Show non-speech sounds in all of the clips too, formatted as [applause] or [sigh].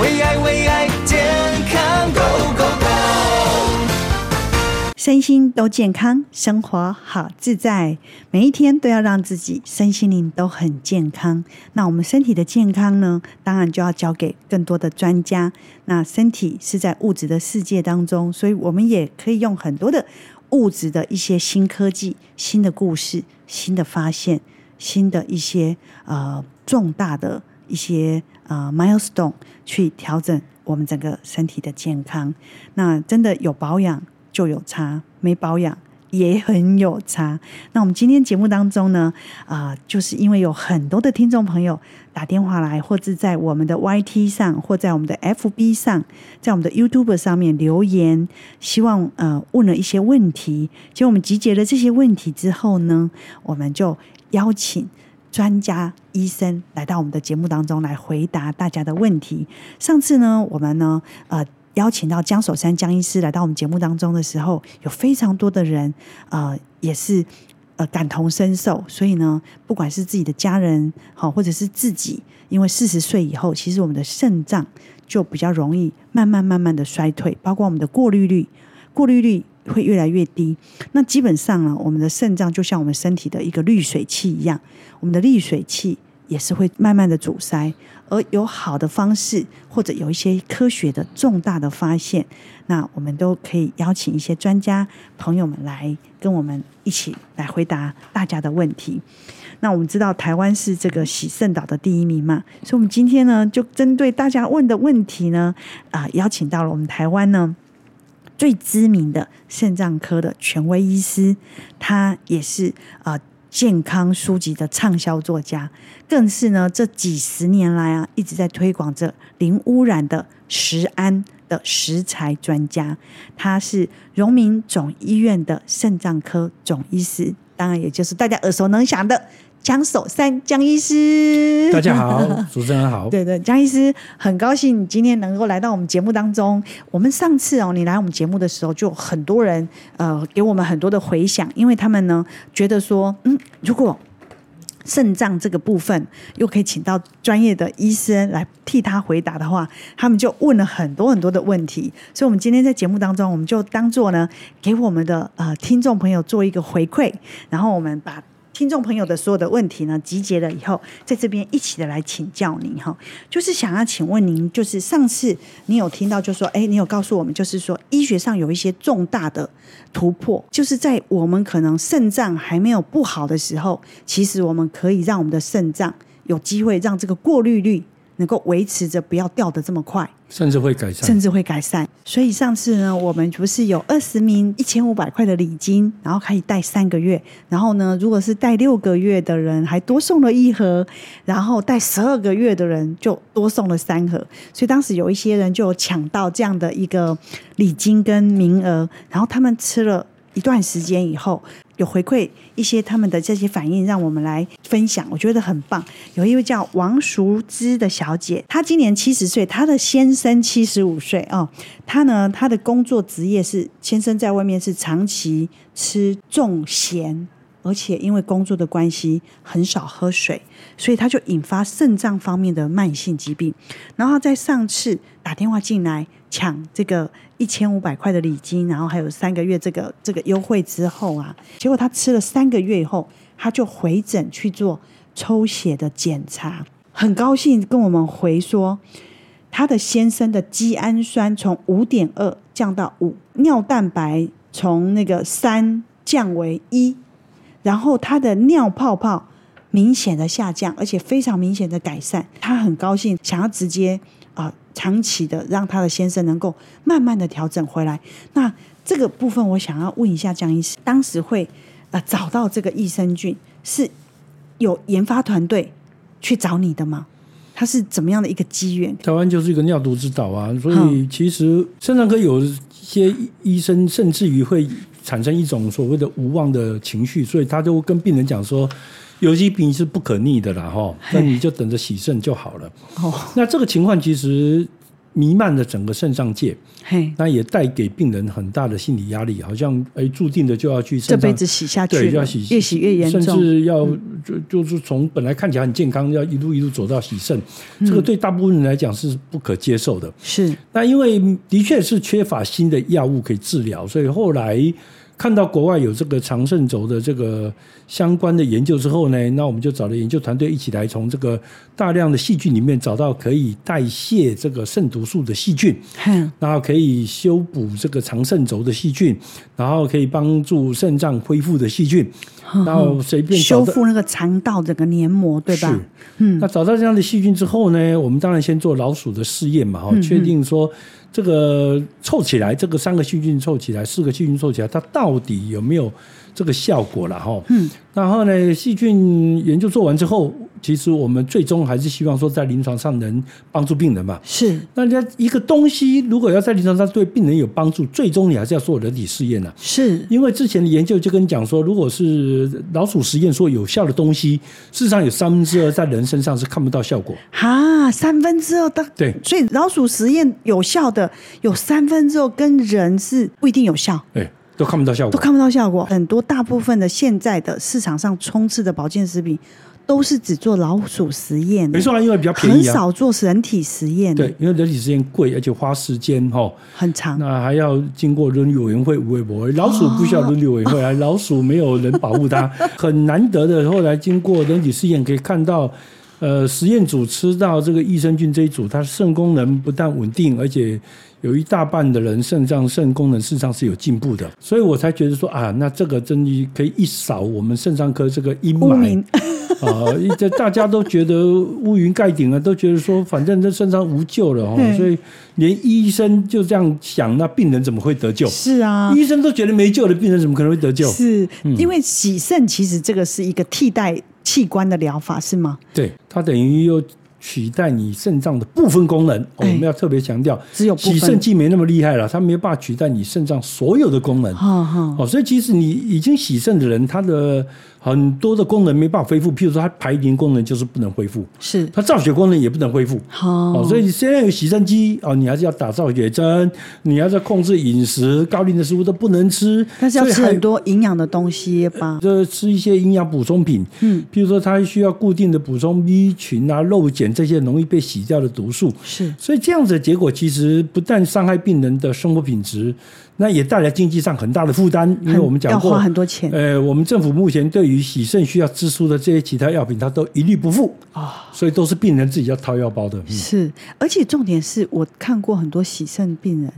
为爱为爱健康 Go Go Go，身心都健康，生活好自在。每一天都要让自己身心灵都很健康。那我们身体的健康呢，当然就要交给更多的专家。那身体是在物质的世界当中，所以我们也可以用很多的物质的一些新科技、新的故事、新的发现、新的一些呃重大的一些。啊、，milestone 去调整我们整个身体的健康。那真的有保养就有差，没保养也很有差。那我们今天节目当中呢，啊、就是因为有很多的听众朋友打电话来，或者在我们的 YT 上，或在我们的 FB 上，在我们的 YouTube 上面留言，希望呃问了一些问题。结果我们集结了这些问题之后呢，我们就邀请。专家医生来到我们的节目当中来回答大家的问题。上次呢，我们呢，呃，邀请到江守山江医师来到我们节目当中的时候，有非常多的人，呃，也是呃感同身受。所以呢，不管是自己的家人，好，或者是自己，因为四十岁以后，其实我们的肾脏就比较容易慢慢慢慢的衰退，包括我们的过滤率，过滤率。会越来越低。那基本上呢，我们的肾脏就像我们身体的一个滤水器一样，我们的滤水器也是会慢慢的阻塞。而有好的方式，或者有一些科学的重大的发现，那我们都可以邀请一些专家朋友们来跟我们一起来回答大家的问题。那我们知道台湾是这个洗肾岛的第一名嘛，所以我们今天呢，就针对大家问的问题呢，啊、邀请到了我们台湾呢。最知名的肾脏科的权威医师，他也是啊健康书籍的畅销作家，更是呢这几十年来啊一直在推广着零污染的食安的食材专家。他是荣民总医院的肾脏科总医师，当然也就是大家耳熟能详的。江守山江医师，大家好，[laughs] 主持人好。对对，江医师很高兴你今天能够来到我们节目当中。我们上次哦，你来我们节目的时候，就很多人呃给我们很多的回响，因为他们呢觉得说，嗯，如果肾脏这个部分又可以请到专业的医生来替他回答的话，他们就问了很多很多的问题。所以，我们今天在节目当中，我们就当做呢给我们的呃听众朋友做一个回馈，然后我们把。听众朋友的所有的问题呢，集结了以后，在这边一起的来请教您哈，就是想要请问您，就是上次你有听到，就说，哎，你有告诉我们，就是说医学上有一些重大的突破，就是在我们可能肾脏还没有不好的时候，其实我们可以让我们的肾脏有机会让这个过滤率能够维持着，不要掉的这么快。甚至会改善，甚至会改善。所以上次呢，我们不是有二十名一千五百块的礼金，然后可以带三个月。然后呢，如果是带六个月的人，还多送了一盒；然后带十二个月的人，就多送了三盒。所以当时有一些人就抢到这样的一个礼金跟名额，然后他们吃了一段时间以后。有回馈一些他们的这些反应，让我们来分享，我觉得很棒。有一位叫王淑芝的小姐，她今年七十岁，她的先生七十五岁哦。她呢，她的工作职业是先生在外面是长期吃重咸，而且因为工作的关系很少喝水，所以他就引发肾脏方面的慢性疾病。然后在上次打电话进来抢这个。一千五百块的礼金，然后还有三个月这个这个优惠之后啊，结果他吃了三个月以后，他就回诊去做抽血的检查，很高兴跟我们回说，他的先生的肌氨酸从五点二降到五，尿蛋白从那个三降为一，然后他的尿泡泡明显的下降，而且非常明显的改善，他很高兴，想要直接啊。呃长期的让他的先生能够慢慢的调整回来，那这个部分我想要问一下江医师，当时会呃找到这个益生菌是有研发团队去找你的吗？他是怎么样的一个机缘？台湾就是一个尿毒之岛啊，所以其实肾脏科有一些医生甚至于会产生一种所谓的无望的情绪，所以他就跟病人讲说。有些病是不可逆的啦，哈，那你就等着洗肾就好了。哦，那这个情况其实弥漫了整个肾脏界，嘿，那也带给病人很大的心理压力，好像哎，注定的就要去这辈子洗下去，对，要洗，越洗越严重，甚至要就就是从本来看起来很健康，要一路一路走到洗肾，这个对大部分人来讲是不可接受的。是，那因为的确是缺乏新的药物可以治疗，所以后来。看到国外有这个长肾轴的这个相关的研究之后呢，那我们就找了研究团队一起来从这个大量的细菌里面找到可以代谢这个肾毒素的细菌，然后可以修补这个长肾轴的细菌，然后可以帮助肾脏恢复的细菌，然后随便修复那个肠道整个黏膜，对吧？嗯，那找到这样的细菌之后呢，我们当然先做老鼠的试验嘛，哈，确定说。这个凑起来，这个三个细菌凑起来，四个细菌凑起来，它到底有没有这个效果了？哈，嗯，然后呢，细菌研究做完之后。其实我们最终还是希望说，在临床上能帮助病人嘛。是，那人家一个东西如果要在临床上对病人有帮助，最终你还是要做人体试验呐。是，因为之前的研究就跟你讲说，如果是老鼠实验说有效的东西，事实上有三分之二在人身上是看不到效果。哈，三分之二的对，所以老鼠实验有效的有三分之二跟人是不一定有效。对，都看不到效果，都看不到效果。很多大部分的现在的市场上充斥的保健食品。都是只做老鼠实验，没错啊，因为比较便宜啊，很少做人体实验。对，因为人体实验贵，而且花时间哈，很长。那还要经过伦理委员会、卫福部。老鼠不需要伦理委员会啊，老鼠没有人保护它，[laughs] 很难得的。后来经过人体试验，可以看到，呃，实验组吃到这个益生菌这一组，它肾功能不但稳定，而且有一大半的人肾脏肾功能事实上是有进步的。所以我才觉得说啊，那这个真的可以一扫我们肾脏科这个阴霾。[laughs] 啊，这大家都觉得乌云盖顶了，都觉得说反正这肾脏无救了哦，所以连医生就这样想，那病人怎么会得救？是啊，医生都觉得没救的，病人怎么可能会得救？是因为洗肾其实这个是一个替代器官的疗法，是吗？对，它等于又。取代你肾脏的部分功能，我们要特别强调，只有洗肾剂没那么厉害了，它没有办法取代你肾脏所有的功能。哦，所以其实你已经洗肾的人，他的很多的功能没办法恢复，譬如说它排淋功能就是不能恢复，是。它造血功能也不能恢复。哦，所以现在有洗肾机哦，你还是要打造血针，你还是要控制饮食，高磷的食物都不能吃，但是要吃很多营养的东西吧，就吃一些营养补充品，嗯，譬如说它需要固定的补充 B 群啊、肉碱。这些容易被洗掉的毒素。是，所以这样子的结果其实不但伤害病人的生活品质，那也带来经济上很大的负担。因为我们讲过要花很多钱。呃，我们政府目前对于洗肾需要支出的这些其他药品，它都一律不付啊，所以都是病人自己要掏腰包的。是，而且重点是我看过很多洗肾病人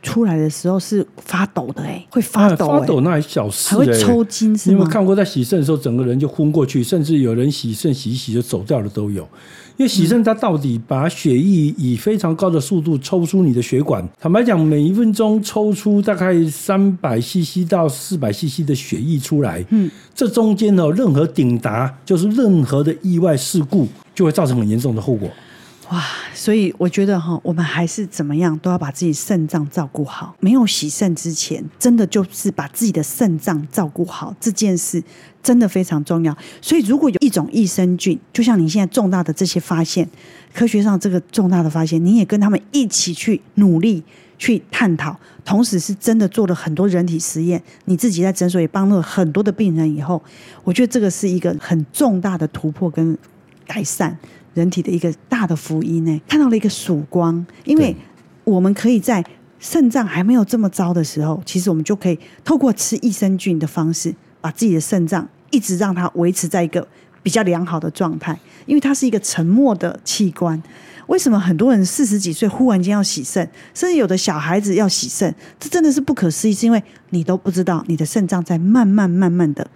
出来的时候是发抖的，哎，会发抖，发抖那还小事，还会抽筋是吗？你有没有看过在洗肾的时候，整个人就昏过去，甚至有人洗肾洗一洗就走掉了都有。因为洗肾，它到底把血液以非常高的速度抽出你的血管。坦白讲，每一分钟抽出大概三百 CC 到四百 CC 的血液出来。嗯，这中间呢，任何顶达，就是任何的意外事故，就会造成很严重的后果。哇，所以我觉得哈，我们还是怎么样都要把自己肾脏照顾好。没有洗肾之前，真的就是把自己的肾脏照顾好这件事，真的非常重要。所以，如果有一种益生菌，就像你现在重大的这些发现，科学上这个重大的发现，你也跟他们一起去努力去探讨，同时是真的做了很多人体实验，你自己在诊所也帮了很多的病人以后，我觉得这个是一个很重大的突破跟改善。人体的一个大的福音呢，看到了一个曙光，因为我们可以在肾脏还没有这么糟的时候，其实我们就可以透过吃益生菌的方式，把自己的肾脏一直让它维持在一个比较良好的状态，因为它是一个沉默的器官。为什么很多人四十几岁忽然间要洗肾，甚至有的小孩子要洗肾，这真的是不可思议，是因为你都不知道你的肾脏在慢慢慢慢的。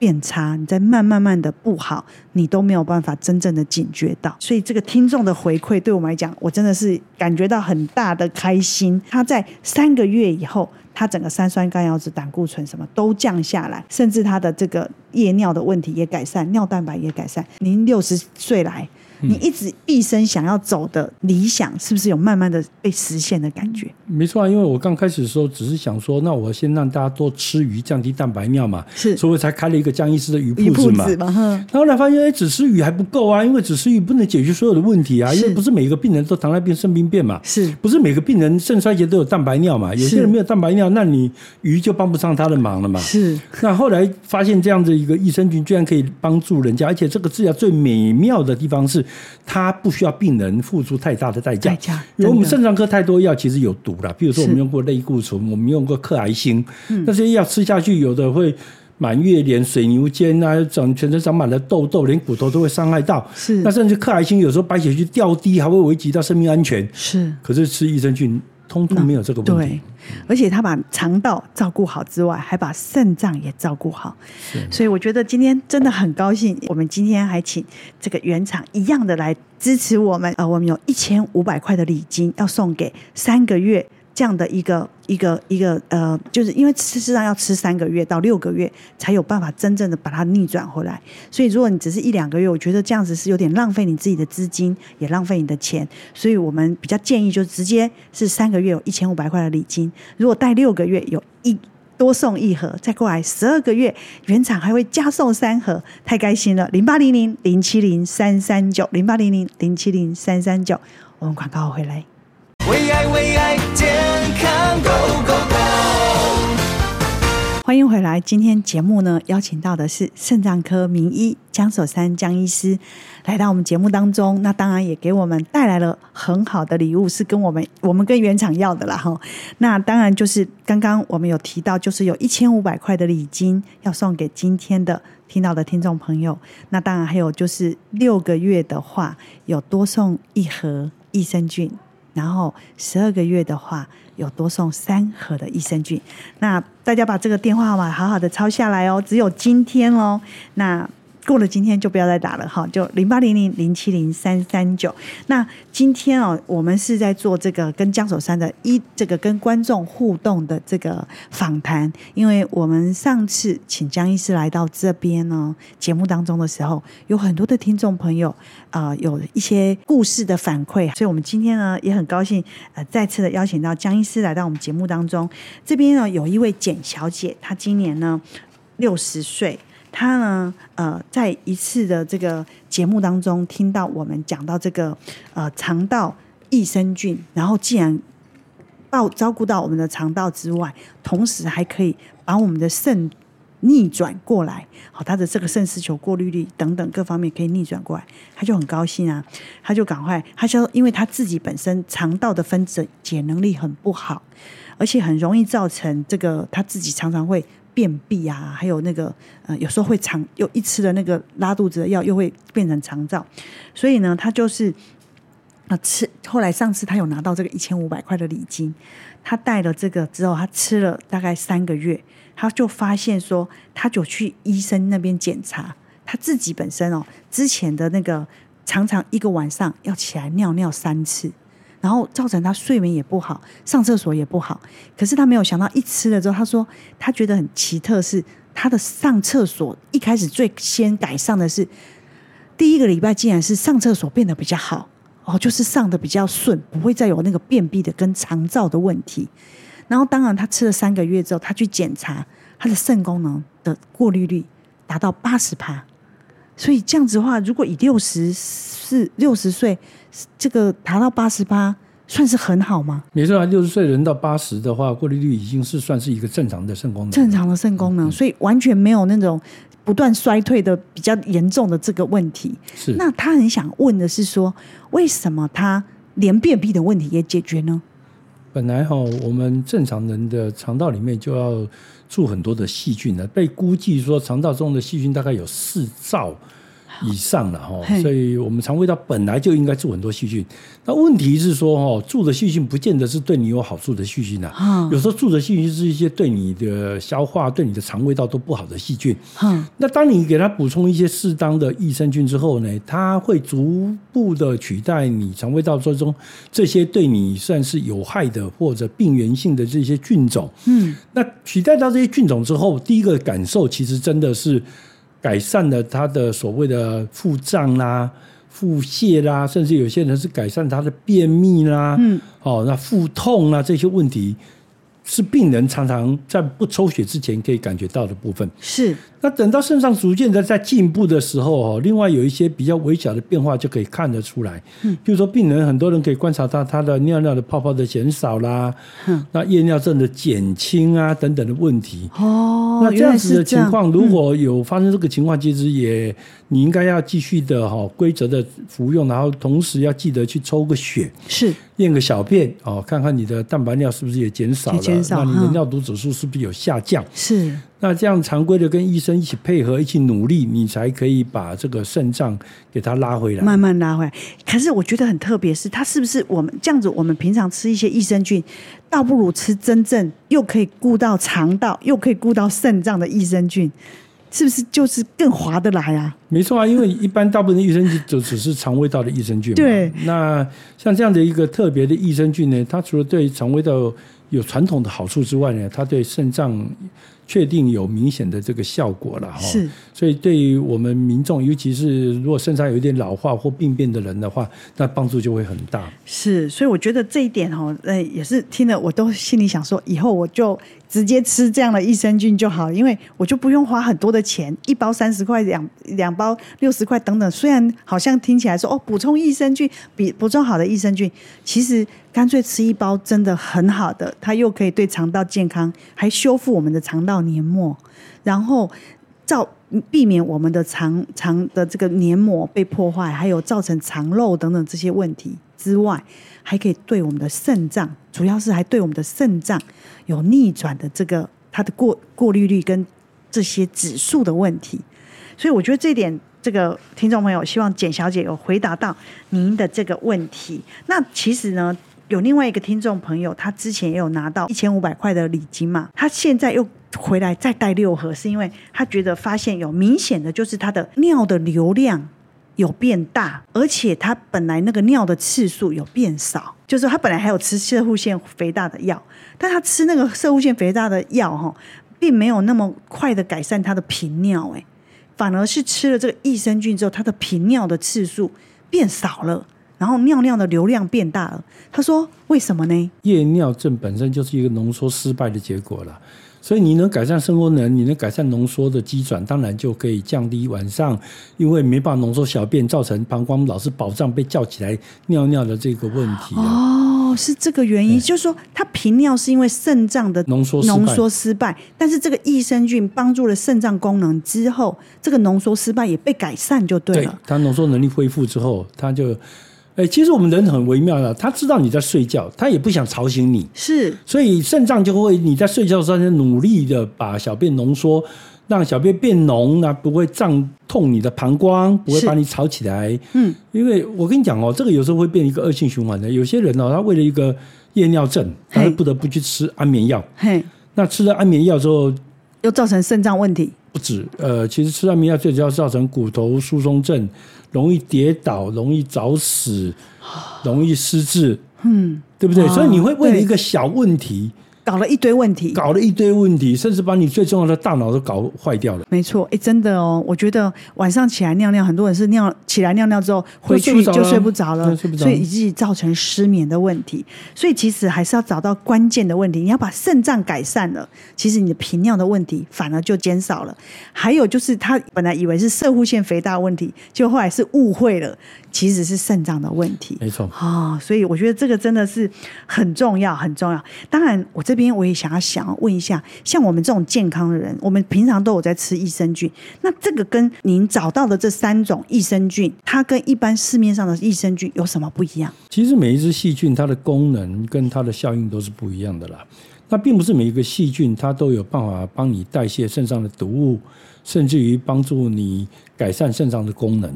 变差，你在慢慢慢的不好，你都没有办法真正的警觉到。所以这个听众的回馈对我们来讲，我真的是感觉到很大的开心。他在三个月以后，他整个三酸甘油酯、胆固醇什么都降下来，甚至他的这个夜尿的问题也改善，尿蛋白也改善。您六十岁来，你一直毕生想要走的理想，是不是有慢慢的被实现的感觉？没错啊，因为我刚开始的时候只是想说，那我先让大家多吃鱼，降低蛋白尿嘛，是，所以我才开了一个江医师的鱼铺子嘛。然后来发现，哎，只吃鱼还不够啊，因为只吃鱼不能解决所有的问题啊，因为不是每个病人都糖尿病肾病变嘛，是不是每个病人肾衰竭都有蛋白尿嘛？有些人没有蛋白尿，那你鱼就帮不上他的忙了嘛。是。那后来发现这样的一个益生菌居然可以帮助人家，而且这个治疗最美妙的地方是，它不需要病人付出太大的代价。代价。因为我们肾脏科太多药其实有毒了，比如说我们用过类固醇，我们用过克癌星，那些药吃下去有的会满月脸、水牛肩啊，长全身长满了痘痘，连骨头都会伤害到。是。那甚至克癌星有时候白血球掉低，还会危及到生命安全。是。可是吃益生菌。通通没有这个问题，对，而且他把肠道照顾好之外，还把肾脏也照顾好，所以我觉得今天真的很高兴，我们今天还请这个原厂一样的来支持我们，呃，我们有一千五百块的礼金要送给三个月。这样的一个一个一个呃，就是因为事实上要吃三个月到六个月才有办法真正的把它逆转回来，所以如果你只是一两个月，我觉得这样子是有点浪费你自己的资金，也浪费你的钱，所以我们比较建议就直接是三个月有一千五百块的礼金，如果带六个月有一多送一盒，再过来十二个月原厂还会加送三盒，太开心了！零八零零零七零三三九零八零零零七零三三九，我们广告回来。为爱为爱欢迎回来。今天节目呢，邀请到的是肾脏科名医江守山江医师来到我们节目当中。那当然也给我们带来了很好的礼物，是跟我们我们跟原厂要的啦哈。那当然就是刚刚我们有提到，就是有一千五百块的礼金要送给今天的听到的听众朋友。那当然还有就是六个月的话，有多送一盒益生菌。然后十二个月的话，有多送三盒的益生菌。那大家把这个电话号码好好的抄下来哦，只有今天哦。那。过了今天就不要再打了哈，就零八零零零七零三三九。那今天哦，我们是在做这个跟江守山的一这个跟观众互动的这个访谈，因为我们上次请江医师来到这边呢，节目当中的时候，有很多的听众朋友啊、有一些故事的反馈，所以我们今天呢也很高兴呃再次的邀请到江医师来到我们节目当中。这边呢有一位简小姐，她今年呢六十岁。他呢，呃，在一次的这个节目当中，听到我们讲到这个呃肠道益生菌，然后既然照照顾到我们的肠道之外，同时还可以把我们的肾逆转过来，好，他的这个肾丝球过滤率等等各方面可以逆转过来，他就很高兴啊，他就赶快，他说，因为他自己本身肠道的分解能力很不好，而且很容易造成这个他自己常常会。便秘啊，还有那个呃，有时候会肠又一吃了那个拉肚子的药，又会变成肠燥，所以呢，他就是啊吃。后来上次他有拿到这个一千五百块的礼金，他带了这个之后，他吃了大概三个月，他就发现说，他就去医生那边检查，他自己本身哦，之前的那个常常一个晚上要起来尿尿三次。然后造成他睡眠也不好，上厕所也不好。可是他没有想到，一吃了之后，他说他觉得很奇特，是他的上厕所一开始最先改善的是第一个礼拜，竟然是上厕所变得比较好哦，就是上得比较顺，不会再有那个便秘的跟肠燥的问题。然后当然他吃了三个月之后，他去检查他的肾功能的过滤率达到八十趴。所以这样子的话，如果以六十四六十岁。这个达到八十八，算是很好吗？没错啊，六十岁人到八十的话，过滤率已经是算是一个正常的肾功能。正常的肾功能，嗯，所以完全没有那种不断衰退的比较严重的这个问题。是。那他很想问的是说，为什么他连便秘的问题也解决呢？本来哈，我们正常人的肠道里面就要住很多的细菌呢，被估计说肠道中的细菌大概有四兆。以上了哈，所以我们肠胃道本来就应该住很多细菌。那问题是说哈，住的细菌不见得是对你有好处的细菌啊。有时候住的细菌是一些对你的消化、对你的肠胃道都不好的细菌。那当你给它补充一些适当的益生菌之后呢，它会逐步的取代你肠胃道之中这些对你算是有害的或者病原性的这些菌种。嗯，那取代到这些菌种之后，第一个感受其实真的是。改善了他的所谓的腹胀啦、腹泻啦，甚至有些人是改善他的便秘啦，嗯，哦，那腹痛啊这些问题。是病人常常在不抽血之前可以感觉到的部分。是。那等到肾脏逐渐的在进步的时候哦，另外有一些比较微小的变化就可以看得出来。嗯。比如说，病人很多人可以观察到他的尿尿的泡泡的减少啦，嗯，那夜尿症的减轻啊等等的问题。哦。那这样子的情况，如果有发生这个情况，其实也你应该要继续的哈规则的服用，然后同时要记得去抽个血。是。验个小便哦，看看你的蛋白尿是不是也减少了？减少。那你的尿毒指数是不是有下降？是。那这样常规的跟医生一起配合，一起努力，你才可以把这个肾脏给它拉回来，慢慢拉回来。可是我觉得很特别，是它是不是我们这样子？我们平常吃一些益生菌，倒不如吃真正又可以顾到肠道，又可以顾到肾脏的益生菌。是不是就是更划得来啊？没错啊，因为一般大部分的益生菌就只是肠胃道的益生菌嘛。对。那像这样的一个特别的益生菌呢，它除了对肠胃道有传统的好处之外呢，它对肾脏。确定有明显的这个效果了哈，是，所以对于我们民众，尤其是如果肾脏有一点老化或病变的人的话，那帮助就会很大。是，所以我觉得这一点哈，呃，也是听了我都心里想说，以后我就直接吃这样的益生菌就好，因为我就不用花很多的钱，一包三十块，两两包六十块等等。虽然好像听起来说哦，补充益生菌比补充好的益生菌，其实。干脆吃一包真的很好的，它又可以对肠道健康，还修复我们的肠道黏膜，然后造避免我们的肠肠的这个黏膜被破坏，还有造成肠漏等等这些问题之外，还可以对我们的肾脏，主要是还对我们的肾脏有逆转的这个它的过过滤率跟这些指数的问题，所以我觉得这点。这个听众朋友，希望简小姐有回答到您的这个问题。那其实呢，有另外一个听众朋友，他之前也有拿到一千五百块的礼金嘛，他现在又回来再带六盒，是因为他觉得发现有明显的就是他的尿的流量有变大，而且他本来那个尿的次数有变少，就是他本来还有吃射护腺肥大的药，但他吃那个射护腺肥大的药哈，并没有那么快的改善他的频尿，哎。反而是吃了这个益生菌之后，他的频尿的次数变少了，然后尿尿的流量变大了。他说：“为什么呢？”夜尿症本身就是一个浓缩失败的结果了。所以你能改善生活能，你能改善浓缩的机转，当然就可以降低晚上因为没办法浓缩小便，造成膀胱老是保障被叫起来尿尿的这个问题。哦，是这个原因，嗯、就是说他频尿是因为肾脏的浓缩浓缩失败，但是这个益生菌帮助了肾脏功能之后，这个浓缩失败也被改善就对了。对，它浓缩能力恢复之后，它就。哎，其实我们人很微妙的，他知道你在睡觉，他也不想吵醒你，是，所以肾脏就会你在睡觉的时候就努力的把小便浓缩，让小便变浓，那不会胀痛你的膀胱，不会把你吵起来。嗯，因为我跟你讲哦，这个有时候会变一个恶性循环的。有些人哦，他为了一个夜尿症，他不得不去吃安眠药。嘿，那吃了安眠药之后，又造成肾脏问题。不止，呃，其实吃安眠药最主要造成骨头疏松症。容易跌倒，容易早死，容易失智，嗯，对不对？哦，所以你会为了一个小问题。搞了一堆问题，搞了一堆问题，甚至把你最重要的大脑都搞坏掉了。没错，哎，真的哦，我觉得晚上起来尿尿，很多人是尿起来尿尿之后回去就睡不着了，了所以以至造成失眠的问题。所以其实还是要找到关键的问题。你要把肾脏改善了，其实你的频尿的问题反而就减少了。还有就是他本来以为是射护腺肥大问题，就后来是误会了，其实是肾脏的问题。没错啊，哦，所以我觉得这个真的是很重要，很重要。当然我。这边我也想要想要问一下，像我们这种健康的人，我们平常都有在吃益生菌，那这个跟您找到的这三种益生菌，它跟一般市面上的益生菌有什么不一样？其实每一只细菌它的功能跟它的效应都是不一样的啦。那并不是每一个细菌它都有办法帮你代谢肾脏的毒物，甚至于帮助你改善肾脏的功能。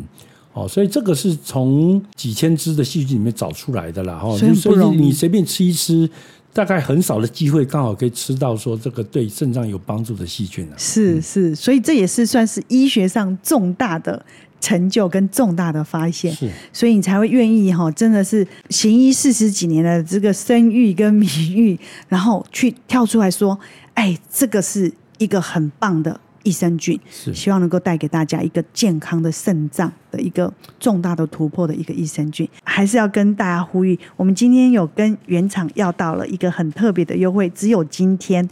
哦，所以这个是从几千只的细菌里面找出来的啦。哈，所以你随便吃一吃。大概很少的机会，刚好可以吃到说这个对肾脏有帮助的细菌了。是是，所以这也是算是医学上重大的成就跟重大的发现。是，所以你才会愿意哈，真的是行医四十几年的这个声誉跟名誉，然后去跳出来说，哎，这个是一个很棒的益生菌，是希望能够带给大家一个健康的肾脏的一个重大的突破的一个益生菌。还是要跟大家呼吁，我们今天有跟原厂要到了一个很特别的优惠，只有今天。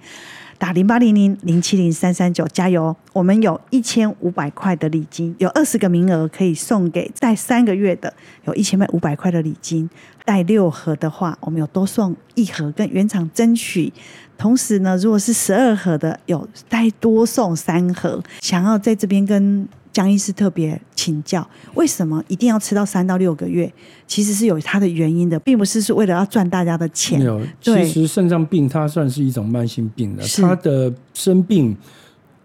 打零八零零零七零三三九，加油！我们有一千五百块的礼金，有二十个名额可以送给带三个月的，有一千五百块的礼金。带六盒的话，我们有多送一盒，跟原厂争取。同时呢，如果是十二盒的，有再多送三盒。想要在这边跟。江医师特别请教，为什么一定要吃到三到六个月？其实是有它的原因的，并不是是为了要赚大家的钱。没有，对其实肾脏病它算是一种慢性病的，它的生病。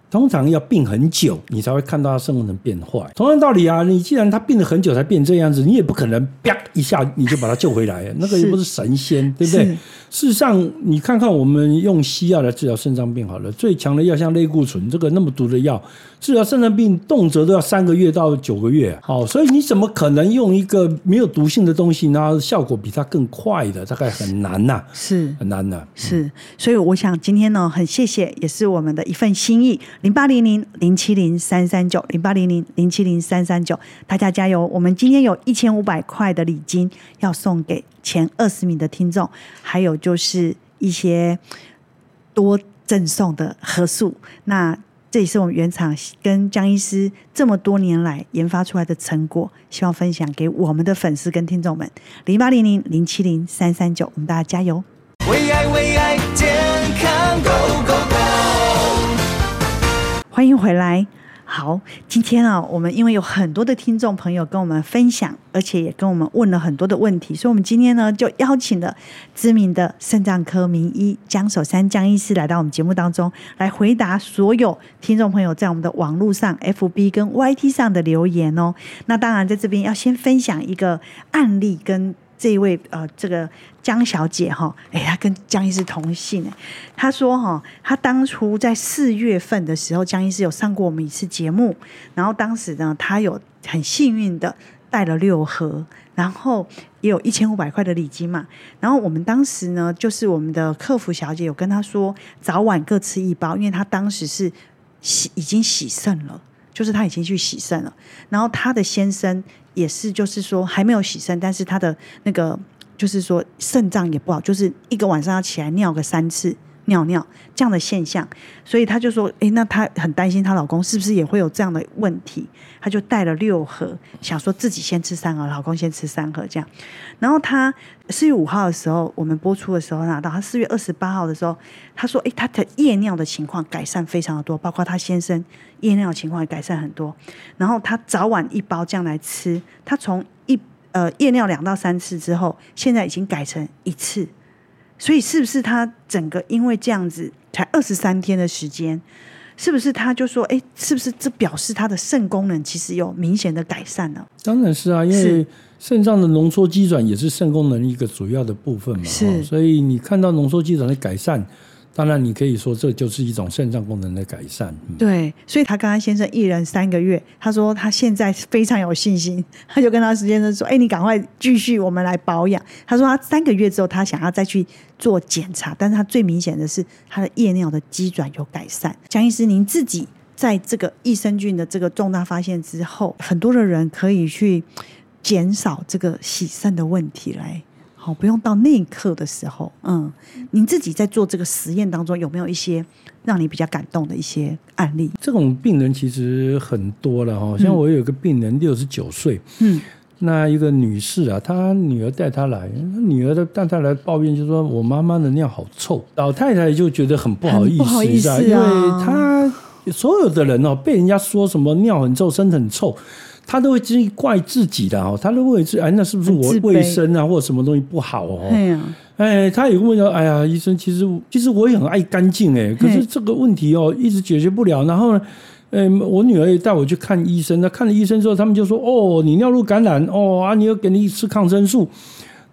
通常要病很久，你才会看到它肾功能变坏。同样道理啊，你既然它病了很久才变这样子，你也不可能啪一下你就把它救回来，那个又不是神仙，对不对？事实上，你看看我们用西药来治疗肾脏病好了，最强的药像类固醇这个那么毒的药，治疗肾脏病动辄都要三个月到九个月。好，所以你怎么可能用一个没有毒性的东西，然后效果比它更快的？大概很难呐、啊，是很难的、啊。是，所以我想今天呢，很谢谢，也是我们的一份心意。零八零零零七零三三九，零八零零零七零三三九，大家加油！我们今天有一千五百块的礼金要送给前二十名的听众，还有就是一些多赠送的盒数。那这也是我们原厂跟江医师这么多年来研发出来的成果，希望分享给我们的粉丝跟听众们。零八零零零七零三三九，我们大家加油！为爱为爱健康 Go Go Go！欢迎回来。好，今天啊，我们因为有很多的听众朋友跟我们分享，而且也跟我们问了很多的问题，所以我们今天呢就邀请了知名的肾脏科名医江守山江医师来到我们节目当中，来回答所有听众朋友在我们的网络上、FB 跟 YT 上的留言哦。那当然，在这边要先分享一个案例跟。这一位呃，这个江小姐哈，哎，她跟江医师同姓哎。她说哈，她当初在四月份的时候，江医师有上过我们一次节目，然后当时呢，她有很幸运的带了六盒，然后也有一千五百块的礼金嘛。然后我们当时呢，就是我们的客服小姐有跟她说，早晚各吃一包，因为她当时是洗已经洗肾了，就是她已经去洗肾了，然后她的先生。也是，就是说还没有洗肾，但是他的那个就是说肾脏也不好，就是一个晚上要起来尿个三次尿尿这样的现象，所以她就说，诶，那她很担心她老公是不是也会有这样的问题，她就带了六盒，想说自己先吃三盒，老公先吃三盒这样。然后她四月五号的时候，我们播出的时候拿到，她四月二十八号的时候，她说，诶，她的夜尿的情况改善非常的多，包括她先生。夜尿情况也改善很多，然后她早晚一包这样来吃，她从一呃夜尿两到三次之后，现在已经改成一次，所以是不是他整个因为这样子才二十三天的时间，是不是他就说，哎，是不是这表示他的肾功能其实有明显的改善呢？当然是啊，因为肾脏的浓缩机转也是肾功能一个主要的部分嘛，是，所以你看到浓缩机转的改善。当然，你可以说这就是一种肾脏功能的改善。对，所以他跟他先生一人三个月，他说他现在非常有信心，他就跟他先生说：“哎，你赶快继续，我们来保养。”他说他三个月之后，他想要再去做检查，但是他最明显的是他的夜尿的机转有改善。江医师，您自己在这个益生菌的这个重大发现之后，很多的人可以去减少这个洗肾的问题来。哦，不用到那一刻的时候，嗯，您自己在做这个实验当中，有没有一些让你比较感动的一些案例？这种病人其实很多了哈，像我有一个病人六十九岁，嗯，那一个女士啊，她女儿带她来，女儿的带她来抱怨，就说我妈妈的尿好臭，老太太就觉得很不好意思，不好意思啊，因为她所有的人哦，被人家说什么尿很臭，身体很臭。他都会去怪自己的哦，他都会自哎，那是不是我卫生啊，或者什么东西不好哦？哎呀，哎，他也问说，哎呀，医生，其实其实我也很爱干净哎，可是这个问题哦，一直解决不了。然后呢，哎，我女儿也带我去看医生，那看了医生之后，他们就说，哦，你尿路感染哦啊，你要给你吃抗生素。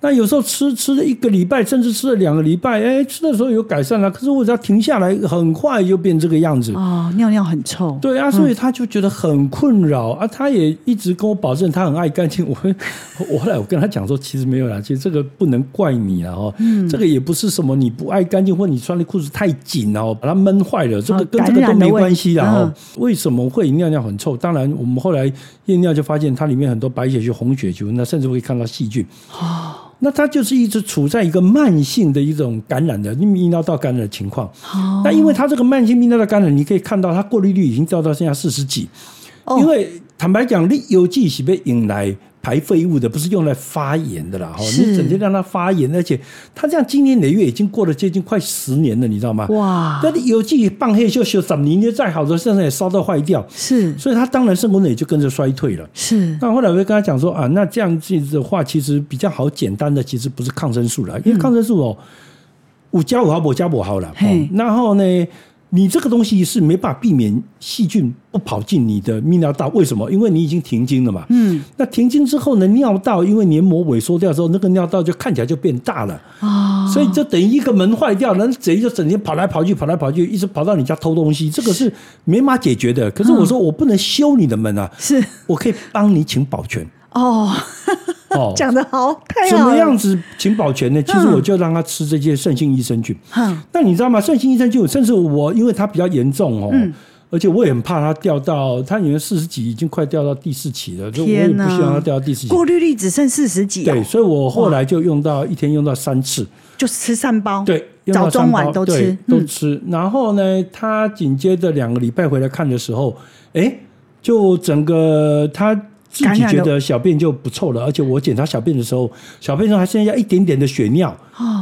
那有时候吃吃了一个礼拜，甚至吃了两个礼拜，哎，吃的时候有改善了，可是我只要停下来，很快就变这个样子。哦，尿尿很臭。对啊，所以他就觉得很困扰、嗯、啊。他也一直跟我保证他很爱干净。我 [laughs] 我后来我跟他讲说，其实没有啦，其实这个不能怪你啊哦。嗯。这个也不是什么你不爱干净，或你穿的裤子太紧哦，把它闷坏了，这个跟这个都没关系的哦。为什么会尿尿很臭？当然，我们后来验尿就发现它里面很多白血球、红血球，那甚至会看到细菌。哦。那它就是一直处在一个慢性的一种感染的泌尿道感染的情况。哦。那因为它这个慢性泌尿道感染，你可以看到它过滤率已经掉到剩下四十几。哦。因为坦白讲，你有机是被引来。排废物的不是用来发炎的啦，哈！你整天让它发炎，而且它这样经年累月已经过了接近快十年了，你知道吗？哇！那你有机棒黑就修十年，你再好的身上也烧到坏掉，是，所以它当然肾功能也就跟着衰退了。是。那后来我就跟他讲说啊，那这样子的话，其实比较好简单的，其实不是抗生素了，因为抗生素哦，五加五毫，五加五毫了。然后呢？你这个东西是没办法避免细菌不跑进你的泌尿道，为什么？因为你已经停经了嘛。嗯。那停经之后呢，尿道因为黏膜萎缩掉之后，那个尿道就看起来就变大了。哦。所以就等于一个门坏掉，那贼就整天跑来跑去，跑来跑去，一直跑到你家偷东西，这个是没法解决的。可是我说我不能修你的门啊，是我可以帮你请保全。哦。哦，[laughs] 讲的好，太好了。什么样子请保全呢？其实我就让他吃这些肾性益生菌。嗯，那你知道吗？肾性益生菌，甚至我因为它比较严重哦，嗯，而且我也很怕它掉到，它已经四十几，已经快掉到第四期了。就我也不希望它掉到第四期。过滤率只剩四十几。对，所以我后来就用到一天用到三次，就吃三包。对，早中晚都吃，都吃。然后呢，他紧接着两个礼拜回来看的时候，哎，就整个他。自己觉得小便就不臭了，而且我检查小便的时候，小便中还剩下一点点的血尿，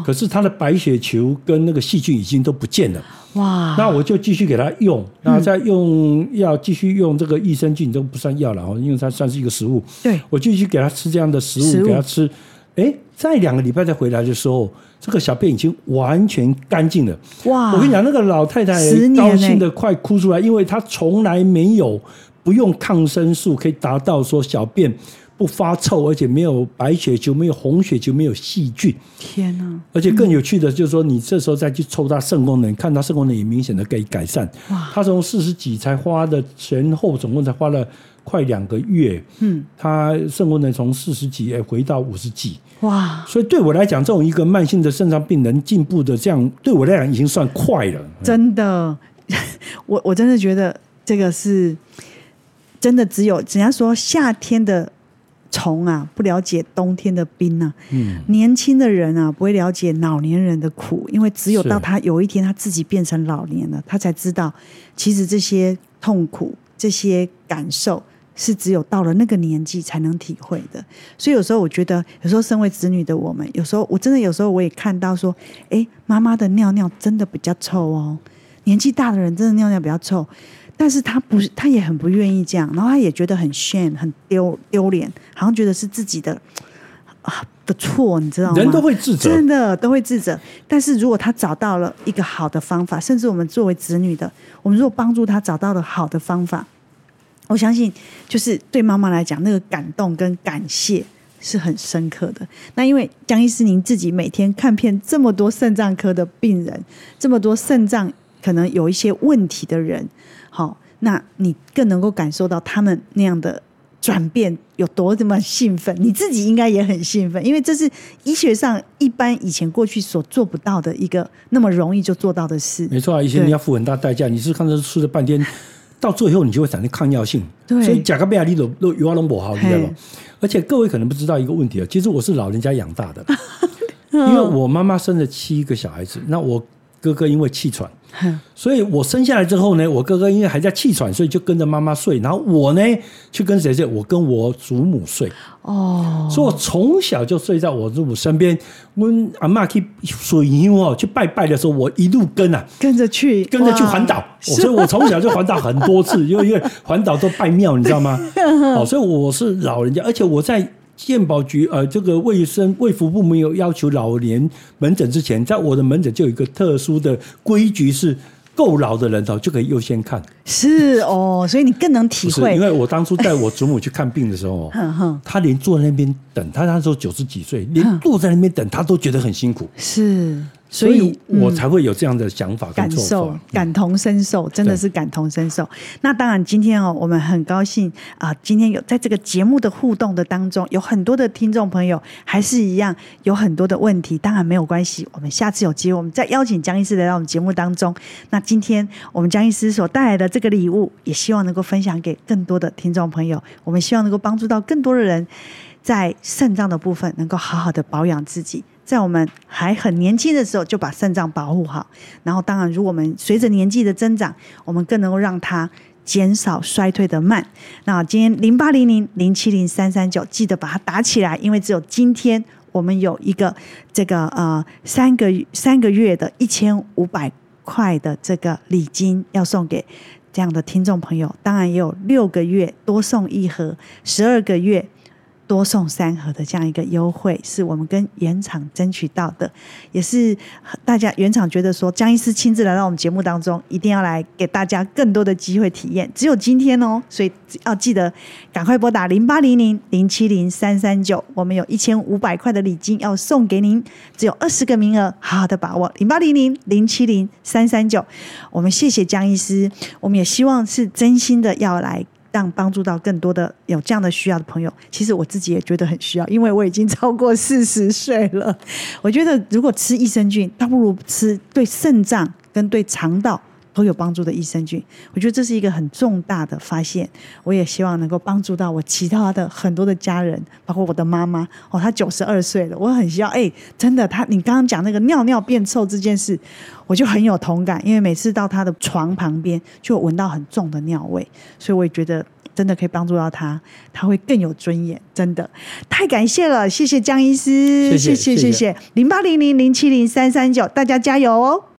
可是他的白血球跟那个细菌已经都不见了。哇！那我就继续给他用，然后再用药继续用这个益生菌都不算药了，因为它算是一个食物。对，我继续给他吃这样的食物，给他吃。哎，再两个礼拜再回来的时候，这个小便已经完全干净了。哇！我跟你讲，那个老太太高兴的快哭出来，因为她从来没有。不用抗生素可以达到说小便不发臭，而且没有白血球、没有红血球、没有细菌。天哪！而且更有趣的就是说，你这时候再去抽他肾功能，看他肾功能也明显的可以改善。哇！他从四十几才花的前后总共才花了快两个月。嗯，他肾功能从四十几哎回到五十几。哇！所以对我来讲，这种一个慢性的肾脏病人进步的这样，对我来讲已经算快了。真的，[laughs] 我我真的觉得这个是。真的只有人家说夏天的虫啊，不了解冬天的冰啊。嗯，年轻的人啊，不会了解老年人的苦，因为只有到他有一天他自己变成老年了，他才知道，其实这些痛苦、这些感受是只有到了那个年纪才能体会的。所以有时候我觉得，有时候身为子女的我们，有时候我真的有时候我也看到说，哎，妈妈的尿尿真的比较臭哦，年纪大的人真的尿尿比较臭。但是他不是，他也很不愿意这样，然后他也觉得很 shame，很丢丢脸，好像觉得是自己的啊的错，你知道吗？人都会自责，真的都会自责。但是如果他找到了一个好的方法，甚至我们作为子女的，我们如果帮助他找到了好的方法，我相信就是对妈妈来讲，那个感动跟感谢是很深刻的。那因为江医师您自己每天看遍这么多肾脏科的病人，这么多肾脏可能有一些问题的人。好，那你更能够感受到他们那样的转变有多这么兴奋，你自己应该也很兴奋，因为这是医学上一般以前过去所做不到的一个那么容易就做到的事。没错啊，以前你要付很大代价，你是看着吃了半天，[laughs] 到最后你就会产生抗药性。对，所以甲肝贝亚利都都有阿龙不好，你知道吗？[laughs] 而且各位可能不知道一个问题啊，其实我是老人家养大的，[laughs] 因为我妈妈生了七个小孩子，那我哥哥因为气喘。所以我生下来之后呢，我哥哥因为还在气喘，所以就跟着妈妈睡。然后我呢，去跟谁睡？我跟我祖母睡。哦，所以我从小就睡在我祖母身边。我阿妈去水牛哦，去拜拜的时候，我一路跟啊，跟着去，跟着去环岛。所以我从小就环岛很多次，因为因为环岛都拜庙，你知道吗？[laughs] 哦，所以我是老人家，而且我在。健保局呃，这个卫生卫福部没有要求老年门诊之前，在我的门诊就有一个特殊的规矩是，够老的人哦，就可以优先看。是哦，所以你更能体会。因为我当初带我祖母去看病的时候，他连坐在那边等，他那时候九十几岁，连坐在那边等，他都觉得很辛苦。是。所以我才会有这样的想法、感受、感同身受，真的是感同身受。那当然，今天哦，我们很高兴啊，今天有在这个节目的互动的当中，有很多的听众朋友还是一样有很多的问题。当然没有关系，我们下次有机会，我们再邀请江医师来到我们节目当中。那今天我们江医师所带来的这个礼物，也希望能够分享给更多的听众朋友。我们希望能够帮助到更多的人，在肾脏的部分能够好好的保养自己。在我们还很年轻的时候，就把肾脏保护好。然后，当然，如果我们随着年纪的增长，我们更能够让它减少衰退的慢。那今天零八零零零七零三三九，记得把它打起来，因为只有今天我们有一个这个呃三个三个月的一千五百块的这个礼金要送给这样的听众朋友。当然，也有六个月多送一盒，十二个月。多送三盒的这样一个优惠，是我们跟原厂争取到的，也是大家原厂觉得说江医师亲自来到我们节目当中，一定要来给大家更多的机会体验。只有今天哦，所以要记得赶快拨打零八零零零七零三三九，我们有一千五百块的礼金要送给您，只有二十个名额，好好的把握零八零零零七零三三九。我们谢谢江医师，我们也希望是真心的要来。让帮助到更多的有这样的需要的朋友，其实我自己也觉得很需要，因为我已经超过四十岁了。我觉得如果吃益生菌，倒不如吃对肾脏跟对肠道都有帮助的益生菌。我觉得这是一个很重大的发现。我也希望能够帮助到我其他的很多的家人，包括我的妈妈哦，她九十二岁了，我很希望。哎，真的，她你刚刚讲那个尿尿变臭这件事，我就很有同感，因为每次到她的床旁边，就闻到很重的尿味，所以我也觉得。真的可以帮助到他，他会更有尊严。真的，太感谢了，谢谢江医师，谢谢谢谢，零八零零零七零三三九，大家加油哦。